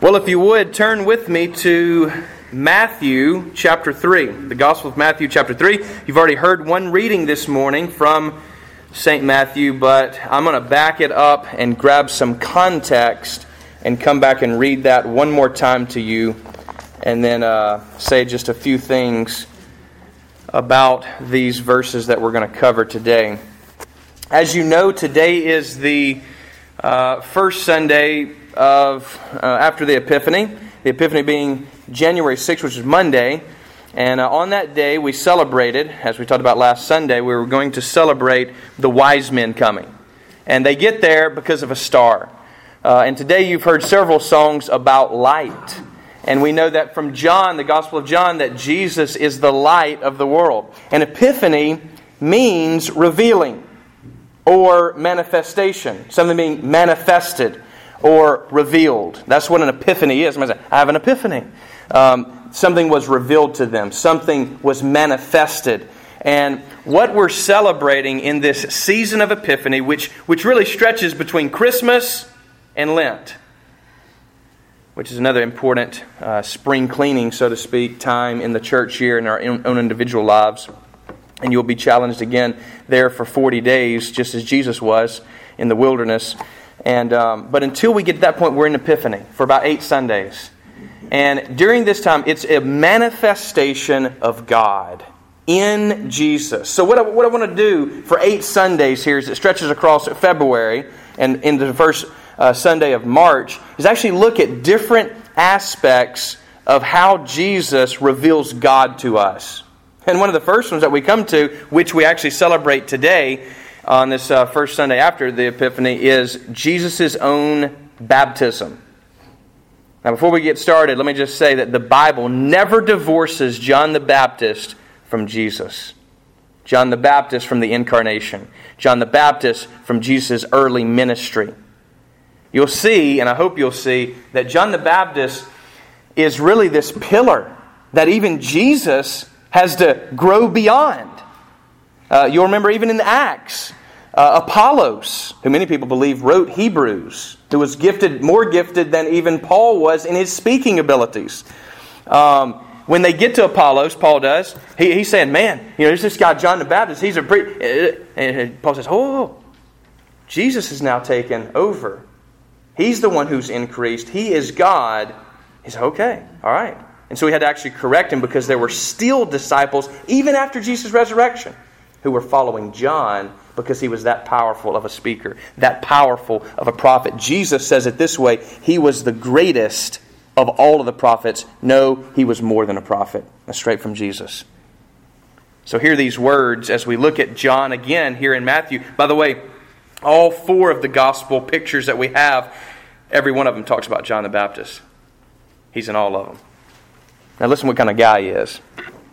Well, if you would, turn with me to Matthew chapter 3, the Gospel of Matthew chapter 3. You've already heard one reading this morning from St. Matthew, but I'm going to back it up and grab some context and come back and read that one more time to you and then uh, say just a few things about these verses that we're going to cover today. As you know, today is the uh, first Sunday of uh, after the Epiphany. The Epiphany being January 6th, which is Monday. And uh, on that day, we celebrated, as we talked about last Sunday, we were going to celebrate the wise men coming. And they get there because of a star. Uh, and today you've heard several songs about light. And we know that from John, the Gospel of John, that Jesus is the light of the world. And Epiphany means revealing or manifestation, something being manifested or revealed. That's what an epiphany is. I have an epiphany. Um, something was revealed to them, something was manifested. And what we're celebrating in this season of Epiphany, which, which really stretches between Christmas and Lent, which is another important uh, spring cleaning, so to speak, time in the church year in our own individual lives. And you'll be challenged again there for 40 days, just as Jesus was in the wilderness. And, um, but until we get to that point, we're in Epiphany for about eight Sundays. And during this time, it's a manifestation of God in Jesus. So, what I, what I want to do for eight Sundays here is it stretches across February and into the first uh, Sunday of March, is actually look at different aspects of how Jesus reveals God to us. And one of the first ones that we come to, which we actually celebrate today, on this uh, first Sunday after the Epiphany is Jesus' own baptism. Now, before we get started, let me just say that the Bible never divorces John the Baptist from Jesus. John the Baptist from the incarnation. John the Baptist from Jesus' early ministry. You'll see, and I hope you'll see, that John the Baptist is really this pillar that even Jesus has to grow beyond. Uh, you'll remember even in Acts, uh, Apollos, who many people believe wrote Hebrews, who was gifted, more gifted than even Paul was in his speaking abilities. Um, when they get to Apollos, Paul does, he, he's saying, Man, you know, there's this guy, John the Baptist, he's a. Pre-. And Paul says, Oh, Jesus is now taken over. He's the one who's increased. He is God. He said, Okay, all right. And so we had to actually correct him because there were still disciples, even after Jesus' resurrection, who were following John because he was that powerful of a speaker, that powerful of a prophet. Jesus says it this way He was the greatest of all of the prophets. No, he was more than a prophet. That's straight from Jesus. So, hear these words as we look at John again here in Matthew. By the way, all four of the gospel pictures that we have, every one of them talks about John the Baptist. He's in all of them. Now, listen what kind of guy he is.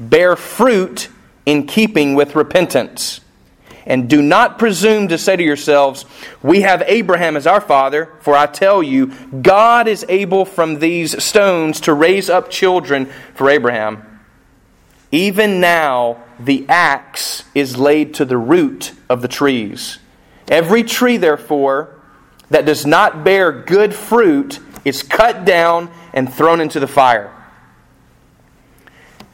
Bear fruit in keeping with repentance. And do not presume to say to yourselves, We have Abraham as our father, for I tell you, God is able from these stones to raise up children for Abraham. Even now, the axe is laid to the root of the trees. Every tree, therefore, that does not bear good fruit is cut down and thrown into the fire.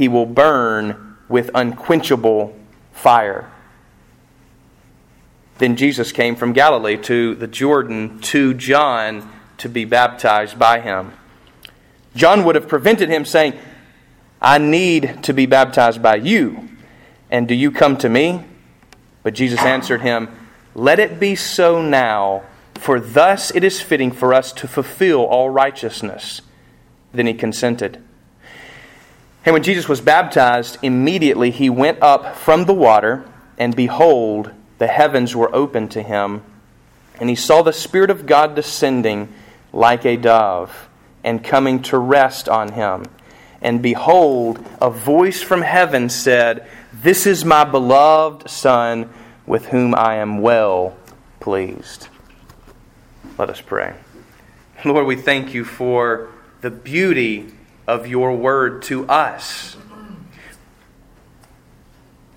he will burn with unquenchable fire. Then Jesus came from Galilee to the Jordan to John to be baptized by him. John would have prevented him saying, I need to be baptized by you, and do you come to me? But Jesus answered him, Let it be so now, for thus it is fitting for us to fulfill all righteousness. Then he consented. And when Jesus was baptized, immediately he went up from the water, and behold, the heavens were opened to him, and he saw the Spirit of God descending like a dove and coming to rest on him. And behold, a voice from heaven said, This is my beloved Son, with whom I am well pleased. Let us pray. Lord, we thank you for the beauty of your word to us.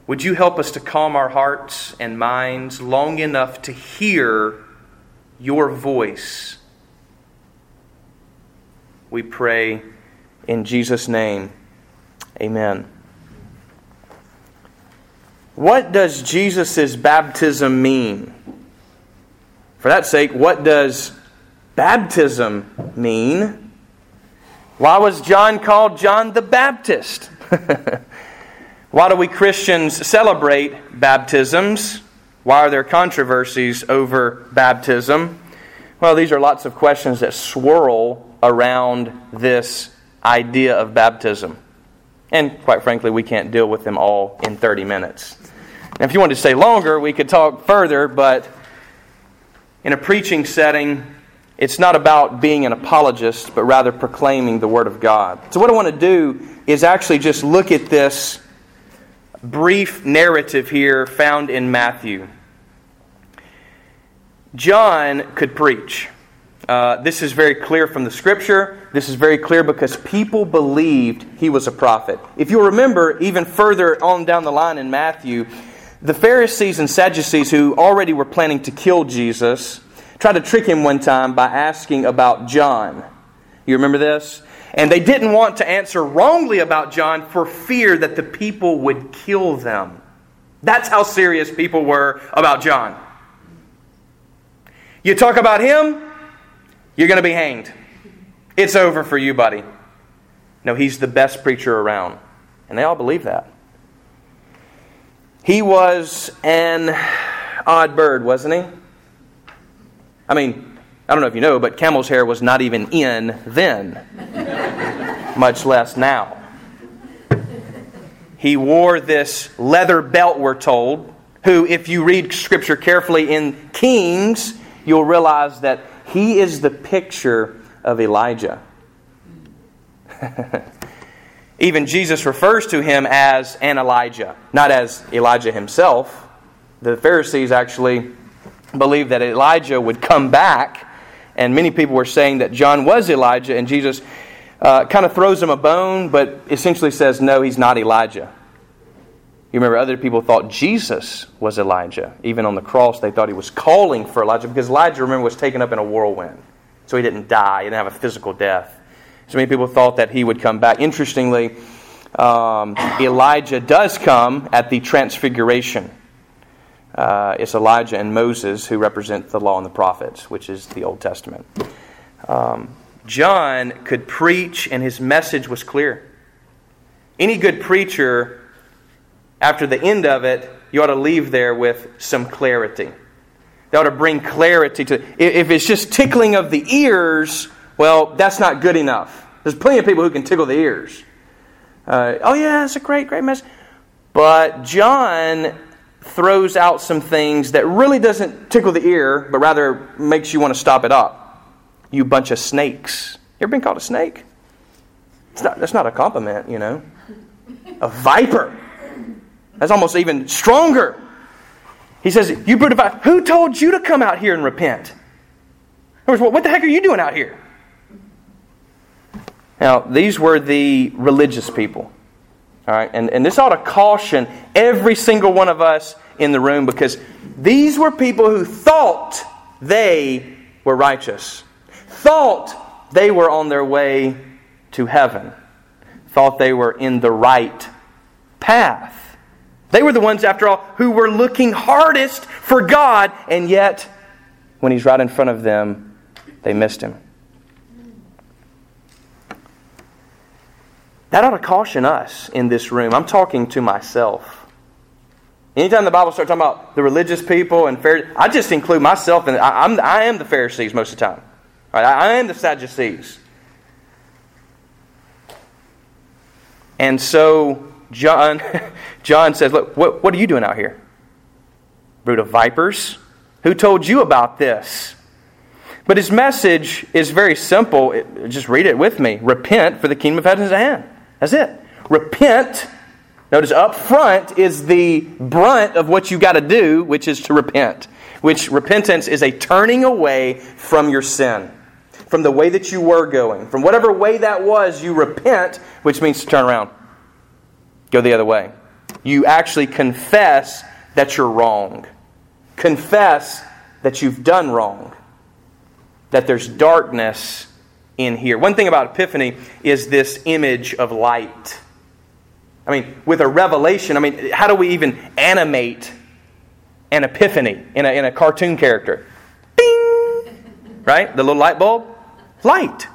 Would you help us to calm our hearts and minds long enough to hear your voice? We pray in Jesus' name. Amen. What does Jesus' baptism mean? For that sake, what does baptism mean? Why was John called John the Baptist? Why do we Christians celebrate baptisms? Why are there controversies over baptism? Well, these are lots of questions that swirl around this idea of baptism. And quite frankly, we can't deal with them all in 30 minutes. Now, if you wanted to stay longer, we could talk further, but in a preaching setting, it's not about being an apologist, but rather proclaiming the Word of God. So, what I want to do is actually just look at this brief narrative here found in Matthew. John could preach. Uh, this is very clear from the scripture. This is very clear because people believed he was a prophet. If you remember, even further on down the line in Matthew, the Pharisees and Sadducees, who already were planning to kill Jesus, tried to trick him one time by asking about John. You remember this? And they didn't want to answer wrongly about John for fear that the people would kill them. That's how serious people were about John. You talk about him, you're going to be hanged. It's over for you, buddy. No, he's the best preacher around. And they all believe that. He was an odd bird, wasn't he? I mean, I don't know if you know, but camel's hair was not even in then, much less now. He wore this leather belt, we're told, who, if you read Scripture carefully in Kings, you'll realize that he is the picture of Elijah. Even Jesus refers to him as an Elijah, not as Elijah himself. The Pharisees actually believed that Elijah would come back and many people were saying that John was Elijah, and Jesus uh, kind of throws him a bone, but essentially says, no, he's not Elijah. You remember, other people thought Jesus was Elijah. Even on the cross, they thought he was calling for Elijah because Elijah, remember, was taken up in a whirlwind. So he didn't die, he didn't have a physical death. So many people thought that he would come back. Interestingly, um, Elijah does come at the transfiguration. Uh, it's Elijah and Moses who represent the law and the prophets, which is the Old Testament. Um, John could preach, and his message was clear. Any good preacher, after the end of it, you ought to leave there with some clarity. They ought to bring clarity to. If it's just tickling of the ears, well, that's not good enough. There's plenty of people who can tickle the ears. Uh, oh yeah, it's a great, great message. But John throws out some things that really doesn't tickle the ear, but rather makes you want to stop it up. You bunch of snakes. You ever been called a snake? It's not, that's not a compliment, you know. A viper. That's almost even stronger. He says, You brood of vipers, who told you to come out here and repent? Words, what the heck are you doing out here? Now, these were the religious people. All right, and, and this ought to caution every single one of us in the room because these were people who thought they were righteous, thought they were on their way to heaven, thought they were in the right path. They were the ones, after all, who were looking hardest for God, and yet, when He's right in front of them, they missed Him. That ought to caution us in this room. I'm talking to myself. Anytime the Bible starts talking about the religious people and Pharisees, I just include myself in I, I'm, I am the Pharisees most of the time. Right? I am the Sadducees. And so John, John says, Look, what, what are you doing out here? Brood of vipers. Who told you about this? But his message is very simple. It, just read it with me. Repent, for the kingdom of heaven is at hand. That's it. Repent. Notice up front is the brunt of what you got to do, which is to repent. Which repentance is a turning away from your sin, from the way that you were going. From whatever way that was, you repent, which means to turn around, go the other way. You actually confess that you're wrong, confess that you've done wrong, that there's darkness in here. One thing about Epiphany is this image of light. I mean, with a revelation, I mean, how do we even animate an epiphany in a, in a cartoon character? Ding! Right? The little light bulb? Light.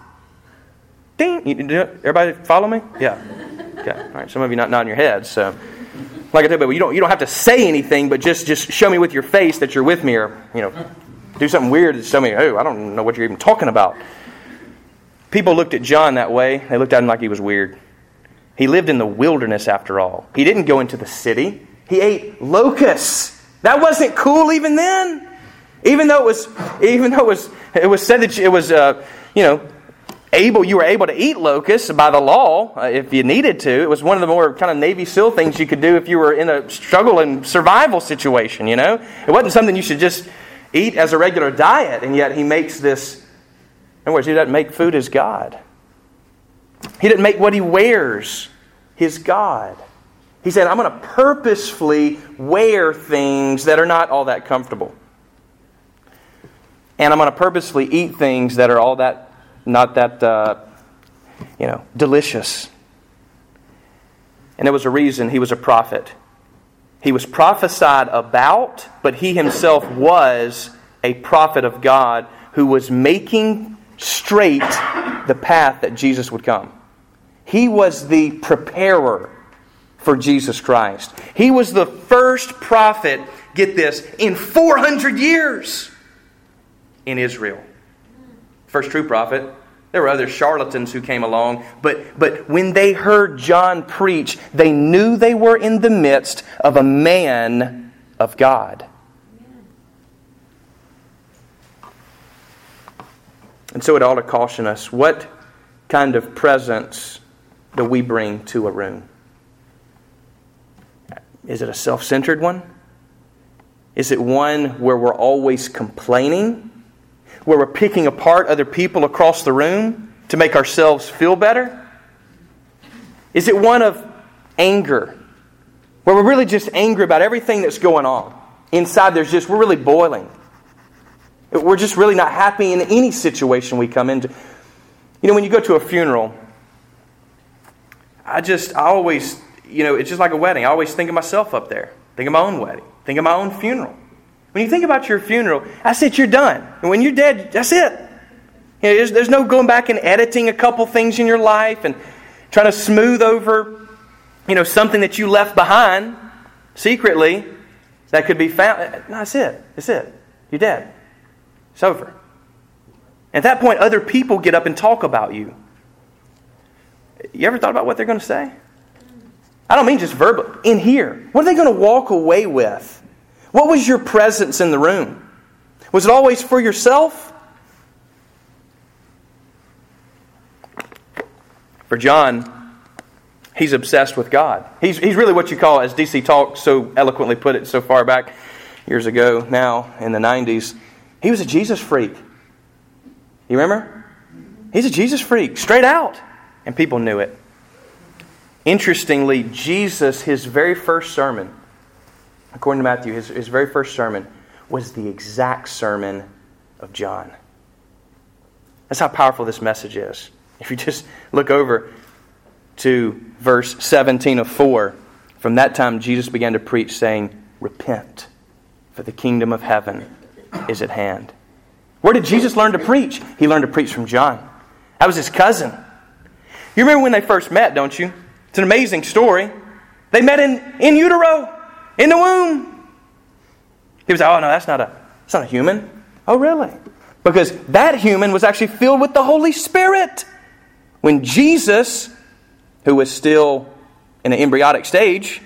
Ding! Everybody follow me? Yeah. Okay. All right. Some of you not nodding your heads, so. Like I said, but you don't, you don't have to say anything, but just, just show me with your face that you're with me, or, you know, do something weird to show me, oh, I don't know what you're even talking about. People looked at John that way. They looked at him like he was weird. He lived in the wilderness after all. He didn't go into the city. He ate locusts. That wasn't cool even then. Even though it was, even though it was, it was said that it was, uh, you know, able. You were able to eat locusts by the law uh, if you needed to. It was one of the more kind of Navy SEAL things you could do if you were in a struggle and survival situation. You know, it wasn't something you should just eat as a regular diet. And yet he makes this other words, he doesn't make food his God. He didn't make what he wears his God. He said, I'm going to purposefully wear things that are not all that comfortable. And I'm going to purposefully eat things that are all that, not that, uh, you know, delicious. And there was a reason he was a prophet. He was prophesied about, but he himself was a prophet of God who was making straight the path that Jesus would come. He was the preparer for Jesus Christ. He was the first prophet, get this, in 400 years in Israel. First true prophet. There were other charlatans who came along, but, but when they heard John preach, they knew they were in the midst of a man of God. And so it ought to caution us what kind of presence do we bring to a room? Is it a self centered one? Is it one where we're always complaining? Where we're picking apart other people across the room to make ourselves feel better? Is it one of anger? Where we're really just angry about everything that's going on? Inside there's just, we're really boiling. We're just really not happy in any situation we come into. You know, when you go to a funeral, I just, I always, you know, it's just like a wedding. I always think of myself up there. Think of my own wedding. Think of my own funeral. When you think about your funeral, that's it, you're done. And when you're dead, that's it. You know, there's, there's no going back and editing a couple things in your life and trying to smooth over, you know, something that you left behind secretly that could be found. No, that's it. That's it. You're dead. It's over. At that point, other people get up and talk about you. You ever thought about what they're going to say? I don't mean just verbal. In here. What are they going to walk away with? What was your presence in the room? Was it always for yourself? For John, he's obsessed with God. He's, he's really what you call, as DC Talk so eloquently put it so far back years ago now in the 90s, he was a Jesus freak. You remember? He's a Jesus freak, straight out. and people knew it. Interestingly, Jesus, his very first sermon, according to Matthew, his, his very first sermon was the exact sermon of John. That's how powerful this message is. If you just look over to verse 17 of 4, from that time Jesus began to preach, saying, Repent, for the kingdom of heaven is at hand. Where did Jesus learn to preach? He learned to preach from John. That was his cousin. You remember when they first met, don't you? It's an amazing story. They met in, in utero, in the womb. He was like, oh no, that's not a that's not a human. Oh really? Because that human was actually filled with the Holy Spirit. When Jesus, who was still in an embryonic stage,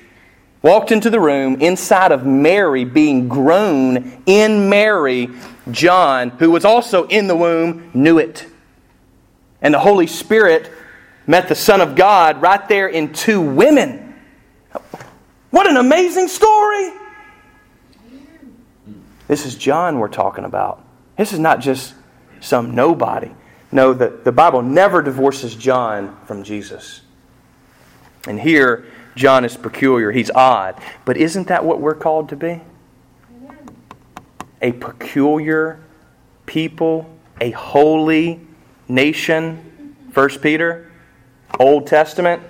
walked into the room inside of Mary being grown in Mary, John, who was also in the womb, knew it. And the Holy Spirit met the Son of God right there in two women. What an amazing story! This is John we're talking about. This is not just some nobody. No, the, the Bible never divorces John from Jesus. And here, John is peculiar. He's odd. But isn't that what we're called to be? A peculiar people, a holy nation. First Peter, Old Testament.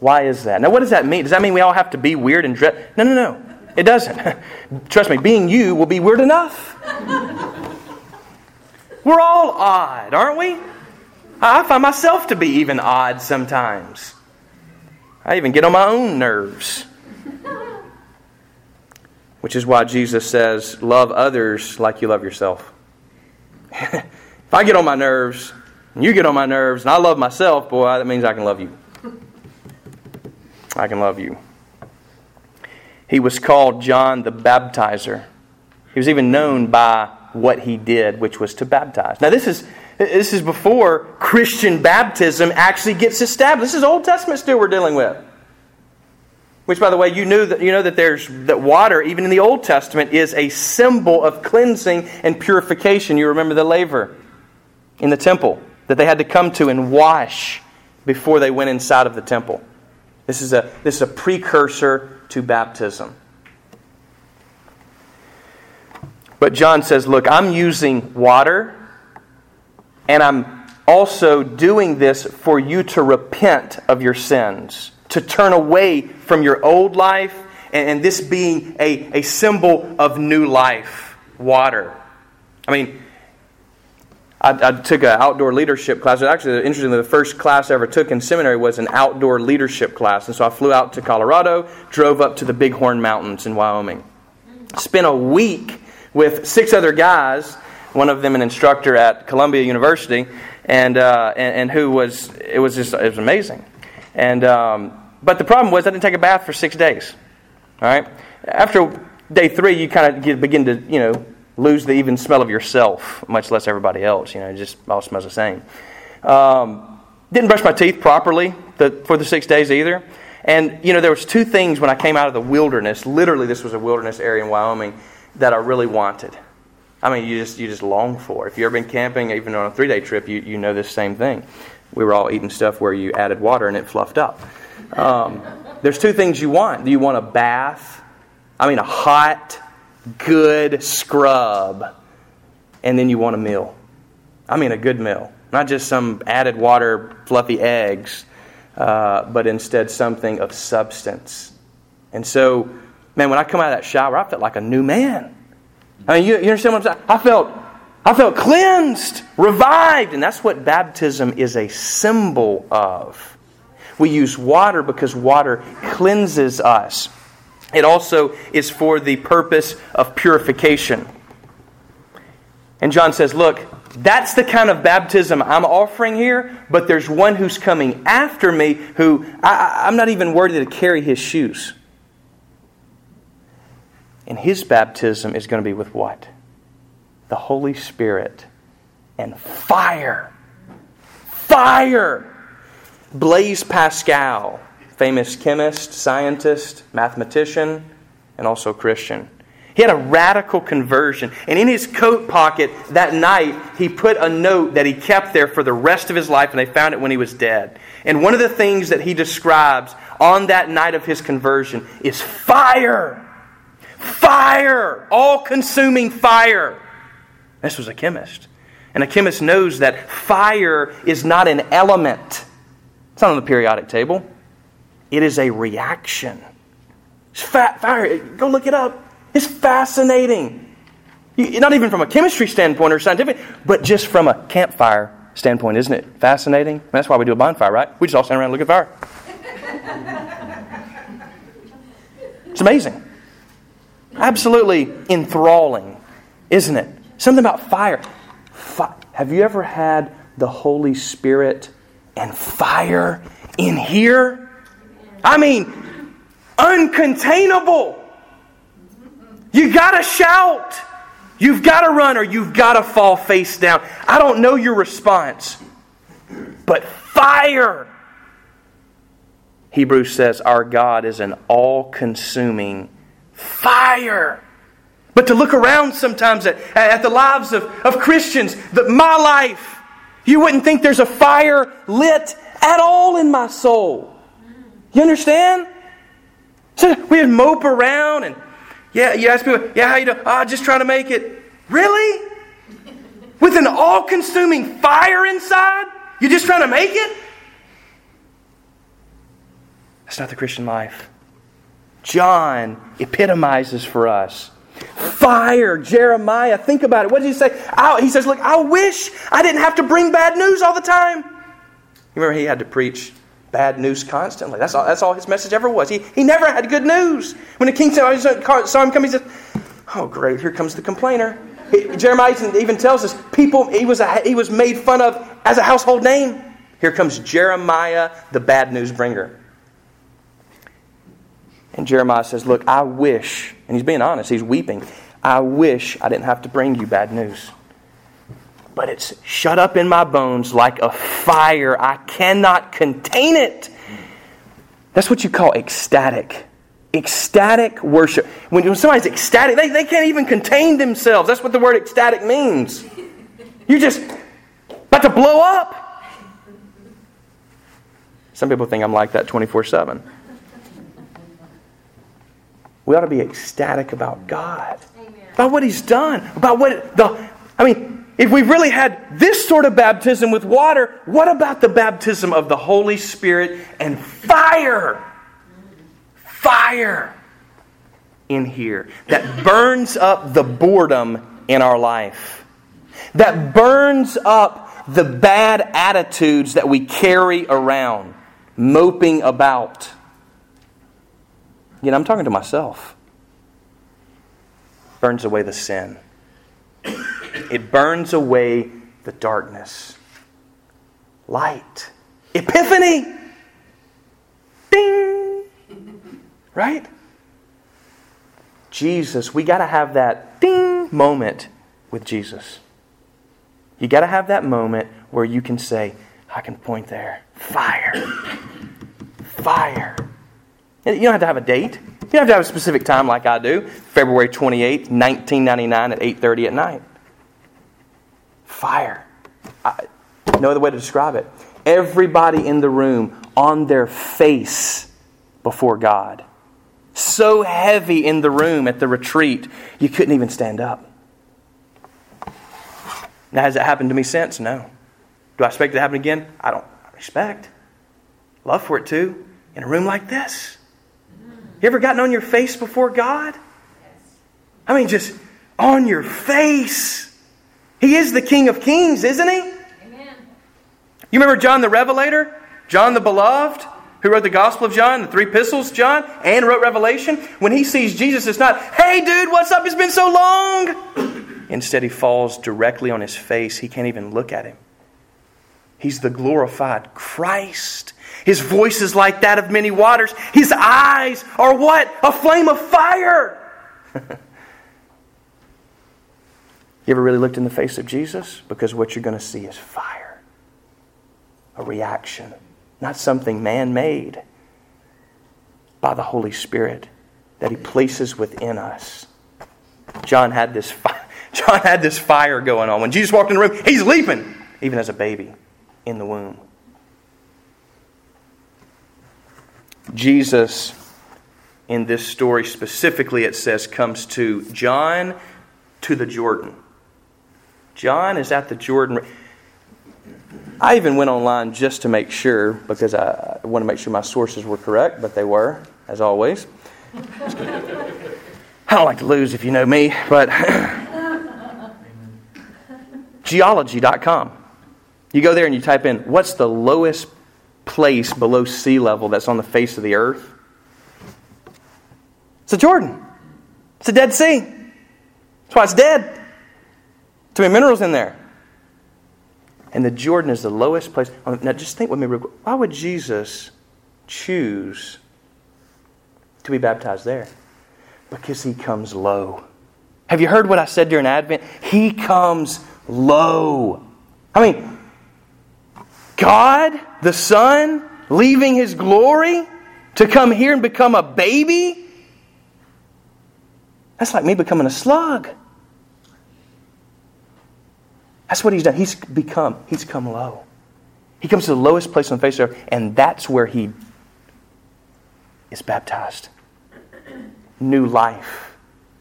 Why is that? Now, what does that mean? Does that mean we all have to be weird and dress? No, no, no. It doesn't. Trust me, being you will be weird enough. We're all odd, aren't we? I find myself to be even odd sometimes. I even get on my own nerves. Which is why Jesus says, Love others like you love yourself. if I get on my nerves, and you get on my nerves, and I love myself, boy, that means I can love you. I can love you. He was called John the Baptizer. He was even known by what he did, which was to baptize. Now, this is this is before Christian baptism actually gets established. This is Old Testament still we're dealing with. Which, by the way, you knew that you know that there's that water, even in the Old Testament, is a symbol of cleansing and purification. You remember the laver in the temple that they had to come to and wash before they went inside of the temple. This is a this is a precursor to baptism. But John says, Look, I'm using water and I'm also doing this for you to repent of your sins, to turn away from your old life, and, this being a, a symbol of new life water. I mean, I, I took an outdoor leadership class. Actually, interestingly, the first class I ever took in seminary was an outdoor leadership class. And so I flew out to Colorado, drove up to the Bighorn Mountains in Wyoming, spent a week with six other guys one of them an instructor at Columbia University, and, uh, and, and, who was, it was just, it was amazing. And, um, but the problem was I didn't take a bath for six days. All right? After day three, you kind of begin to, you know, lose the even smell of yourself, much less everybody else. You know, it just all smells the same. Um, didn't brush my teeth properly the, for the six days either. And, you know, there was two things when I came out of the wilderness, literally this was a wilderness area in Wyoming, that I really wanted. I mean, you just you just long for. If you've ever been camping, even on a three day trip, you, you know this same thing. We were all eating stuff where you added water and it fluffed up. Um, there's two things you want. Do you want a bath? I mean, a hot, good scrub, and then you want a meal. I mean, a good meal, not just some added water, fluffy eggs, uh, but instead something of substance. And so, man, when I come out of that shower, I felt like a new man. I mean, you, you understand what I'm saying? I felt, I felt cleansed, revived, and that's what baptism is a symbol of. We use water because water cleanses us. It also is for the purpose of purification. And John says, Look, that's the kind of baptism I'm offering here, but there's one who's coming after me who I, am not even worthy to carry his shoes. And his baptism is going to be with what? The Holy Spirit and fire. Fire! Blaise Pascal, famous chemist, scientist, mathematician, and also Christian. He had a radical conversion. And in his coat pocket that night, he put a note that he kept there for the rest of his life, and they found it when he was dead. And one of the things that he describes on that night of his conversion is fire. Fire! All consuming fire. This was a chemist. And a chemist knows that fire is not an element, it's not on the periodic table, it is a reaction. It's fat fire. Go look it up. It's fascinating. Not even from a chemistry standpoint or scientific, but just from a campfire standpoint, isn't it fascinating? That's why we do a bonfire, right? We just all stand around and look at fire. it's amazing. Absolutely enthralling, isn't it? Something about fire. Fi- Have you ever had the Holy Spirit and fire in here? I mean, uncontainable. You got to shout. You've got to run or you've got to fall face down. I don't know your response, but fire. Hebrews says our God is an all consuming fire. But to look around sometimes at, at the lives of, of Christians, that my life, you wouldn't think there's a fire lit at all in my soul. You understand? So we'd mope around and yeah, you ask people, yeah, how you doing? Oh, I'm just trying to make it. Really? With an all-consuming fire inside? You're just trying to make it? That's not the Christian life. John epitomizes for us. Fire, Jeremiah. Think about it. What did he say? I, he says, Look, I wish I didn't have to bring bad news all the time. You remember he had to preach bad news constantly. That's all, that's all his message ever was. He, he never had good news. When the king oh, saw him come, he said, Oh, great, here comes the complainer. He, Jeremiah even tells us people he was, a, he was made fun of as a household name. Here comes Jeremiah, the bad news bringer. And Jeremiah says, Look, I wish, and he's being honest, he's weeping. I wish I didn't have to bring you bad news but it's shut up in my bones like a fire. I cannot contain it. That's what you call ecstatic. Ecstatic worship. When, somebody's ecstatic, they, they can't even contain themselves. That's what the word ecstatic means. You're just about to blow up. Some people think I'm like that 24 7. We ought to be ecstatic about God, Amen. about what He's done, about what the. I mean, if we've really had this sort of baptism with water, what about the baptism of the Holy Spirit and fire? Fire in here that burns up the boredom in our life, that burns up the bad attitudes that we carry around, moping about. Know, I'm talking to myself. Burns away the sin. It burns away the darkness. Light. Epiphany. Ding. Right? Jesus, we got to have that ding moment with Jesus. You got to have that moment where you can say, I can point there. Fire. Fire. You don't have to have a date. You don't have to have a specific time like I do. February 28, 1999 at 8:30 at night fire. I, no other way to describe it. Everybody in the room on their face before God. So heavy in the room at the retreat, you couldn't even stand up. Now, has it happened to me since? No. Do I expect it to happen again? I don't I respect. Love for it too. In a room like this. You ever gotten on your face before God? I mean, just on your face. He is the King of Kings, isn't he? Amen. You remember John the Revelator? John the Beloved? Who wrote the Gospel of John, the three epistles, John, and wrote Revelation? When he sees Jesus, it's not, hey dude, what's up? It's been so long. Instead, he falls directly on his face. He can't even look at him. He's the glorified Christ. His voice is like that of many waters. His eyes are what? A flame of fire. You ever really looked in the face of Jesus? Because what you're going to see is fire, a reaction, not something man made by the Holy Spirit that He places within us. John had this John had this fire going on. When Jesus walked in the room, he's leaping, even as a baby in the womb. Jesus, in this story specifically, it says, comes to John to the Jordan. John is at the Jordan. I even went online just to make sure because I, want to make sure my sources were correct, but they were, as always. I don't like to lose if you know me, but geology.com. You go there and you type in what's the lowest place below sea level that's on the face of the earth? It's the Jordan. It's the Dead Sea. That's why it's dead. Too many minerals in there. And the Jordan is the lowest place. Oh, now, just think with me real quick. Why would Jesus choose to be baptized there? Because he comes low. Have you heard what I said during Advent? He comes low. I mean, God, the Son, leaving his glory to come here and become a baby? That's like me becoming a slug. That's what he's done. He's become, he's come low. He comes to the lowest place on the face of earth, and that's where he is baptized. New life.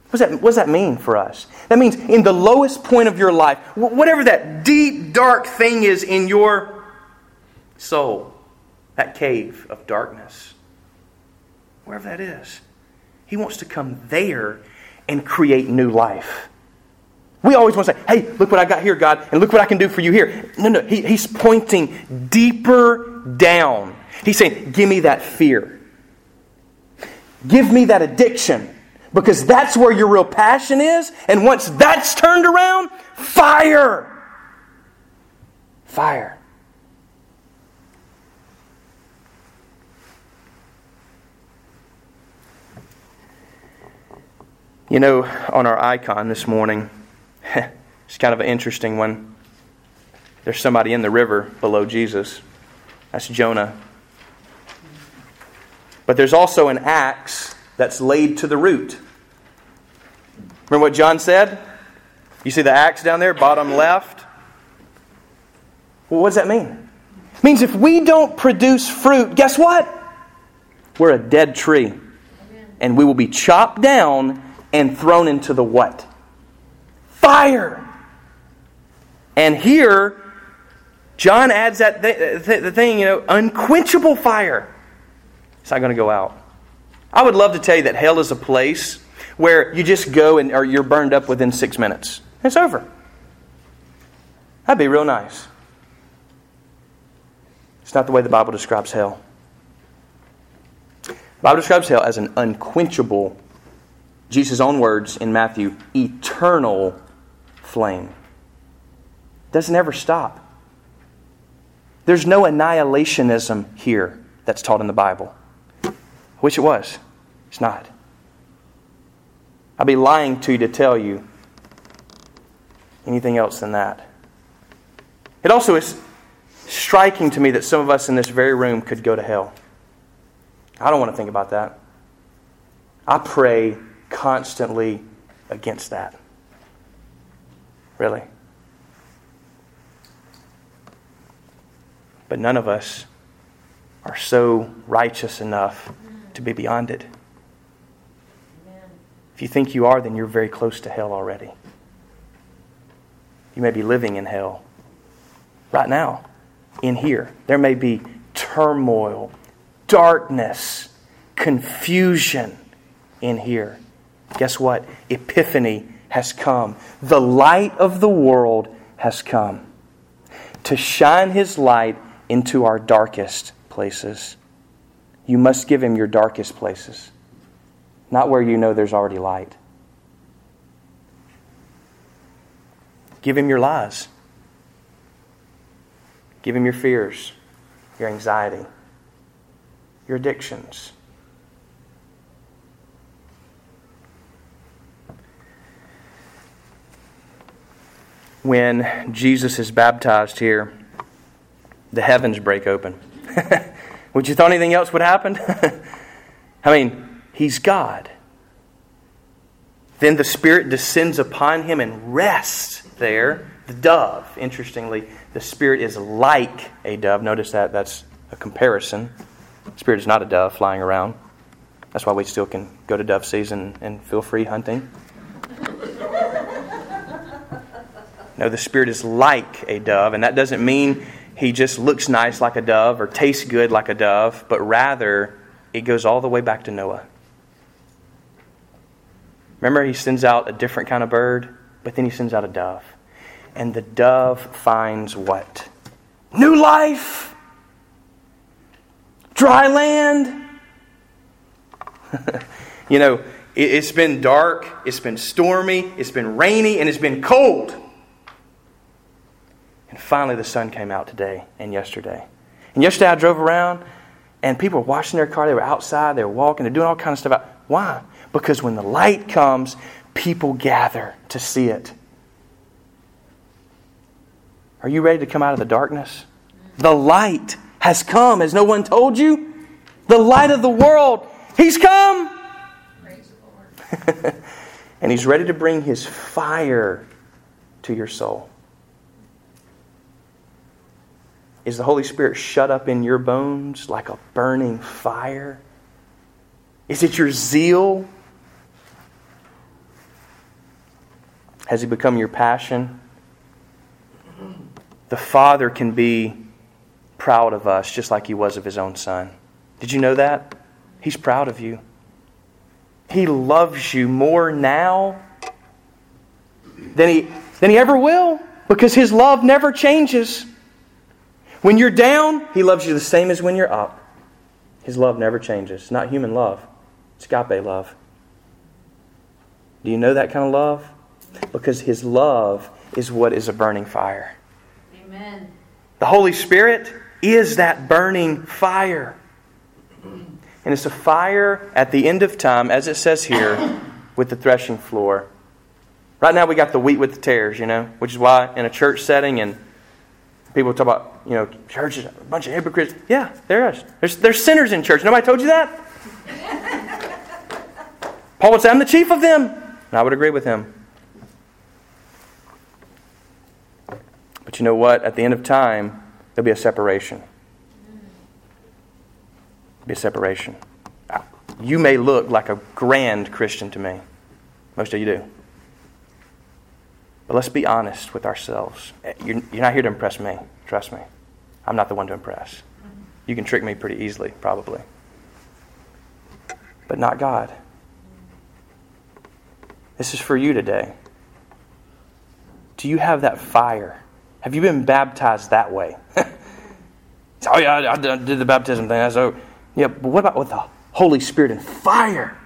What does, that, what does that mean for us? That means in the lowest point of your life, whatever that deep, dark thing is in your soul, that cave of darkness, wherever that is, He wants to come there and create new life. We always want to say, hey, look what I got here, God, and look what I can do for you here. No, no, he, he's pointing deeper down. He's saying, give me that fear. Give me that addiction. Because that's where your real passion is. And once that's turned around, fire. Fire. You know, on our icon this morning, it's kind of an interesting one. There's somebody in the river below Jesus. That's Jonah. But there's also an axe that's laid to the root. Remember what John said? You see the axe down there, bottom left? Well, what does that mean? It means if we don't produce fruit, guess what? We're a dead tree. And we will be chopped down and thrown into the what? fire. And here, John adds that th- uh, th- the thing, you know, unquenchable fire. It's not going to go out. I would love to tell you that hell is a place where you just go and or you're burned up within six minutes. It's over. That'd be real nice. It's not the way the Bible describes hell. The Bible describes hell as an unquenchable, Jesus' own words in Matthew, eternal flame. Doesn't ever stop. There's no annihilationism here that's taught in the Bible. I wish it was. It's not. I'd be lying to you to tell you anything else than that. It also is striking to me that some of us in this very room could go to hell. I don't want to think about that. I pray constantly against that. Really. But none of us are so righteous enough to be beyond it. If you think you are, then you're very close to hell already. You may be living in hell right now, in here. There may be turmoil, darkness, confusion in here. Guess what? Epiphany has come. The light of the world has come to shine his light into our darkest places. You must give him your darkest places, not where you know there's already light. Give him your lies. Give him your fears, your anxiety, your addictions. When Jesus is baptized here, the heavens break open. would you thought anything else would happen? I mean, he's God. Then the Spirit descends upon him and rests there. The dove, interestingly, the Spirit is like a dove. Notice that that's a comparison. The Spirit is not a dove flying around. That's why we still can go to dove season and feel free hunting. The Spirit is like a dove, and that doesn't mean he just looks nice like a dove or tastes good like a dove, but rather it goes all the way back to Noah. Remember, he sends out a different kind of bird, but then he sends out a dove. And the dove finds what? New life! Dry land! you know, it's been dark, it's been stormy, it's been rainy, and it's been cold. And finally, the sun came out today and yesterday. And yesterday, I drove around, and people were washing their car. They were outside, they were walking, they're doing all kinds of stuff. Why? Because when the light comes, people gather to see it. Are you ready to come out of the darkness? The light has come. Has no one told you? The light of the world. He's come. and he's ready to bring his fire to your soul. Is the Holy Spirit shut up in your bones like a burning fire? Is it your zeal? Has He become your passion? The Father can be proud of us just like He was of His own Son. Did you know that? He's proud of you. He loves you more now than He, than he ever will because His love never changes. When you're down, He loves you the same as when you're up. His love never changes. It's not human love, it's agape love. Do you know that kind of love? Because His love is what is a burning fire. Amen. The Holy Spirit is that burning fire. And it's a fire at the end of time, as it says here, with the threshing floor. Right now, we got the wheat with the tares, you know, which is why in a church setting and People talk about, you know, churches, a bunch of hypocrites. Yeah, there is. There's, there's sinners in church. Nobody told you that? Paul would say, I'm the chief of them. And I would agree with him. But you know what? At the end of time, there'll be a separation. There'll be a separation. You may look like a grand Christian to me. Most of you do. But let's be honest with ourselves. You're, you're not here to impress me. Trust me. I'm not the one to impress. You can trick me pretty easily, probably. But not God. This is for you today. Do you have that fire? Have you been baptized that way? oh, yeah, I did the baptism thing. So, yeah, but what about with the Holy Spirit and fire?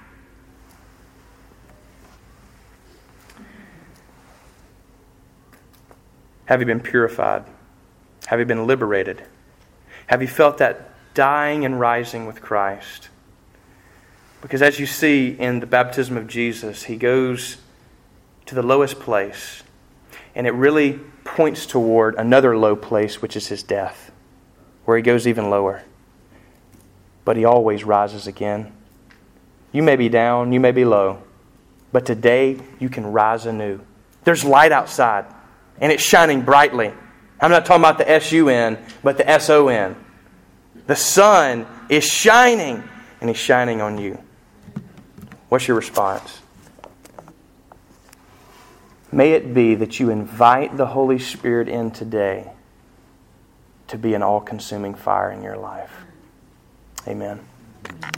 Have you been purified? Have you been liberated? Have you felt that dying and rising with Christ? Because as you see in the baptism of Jesus, he goes to the lowest place, and it really points toward another low place, which is his death, where he goes even lower. But he always rises again. You may be down, you may be low, but today you can rise anew. There's light outside and it's shining brightly. I'm not talking about the S U N, but the S O N. The sun is shining, and He's shining on you. What's your response? May it be that you invite the Holy Spirit in today to be an all consuming fire in your life. Amen.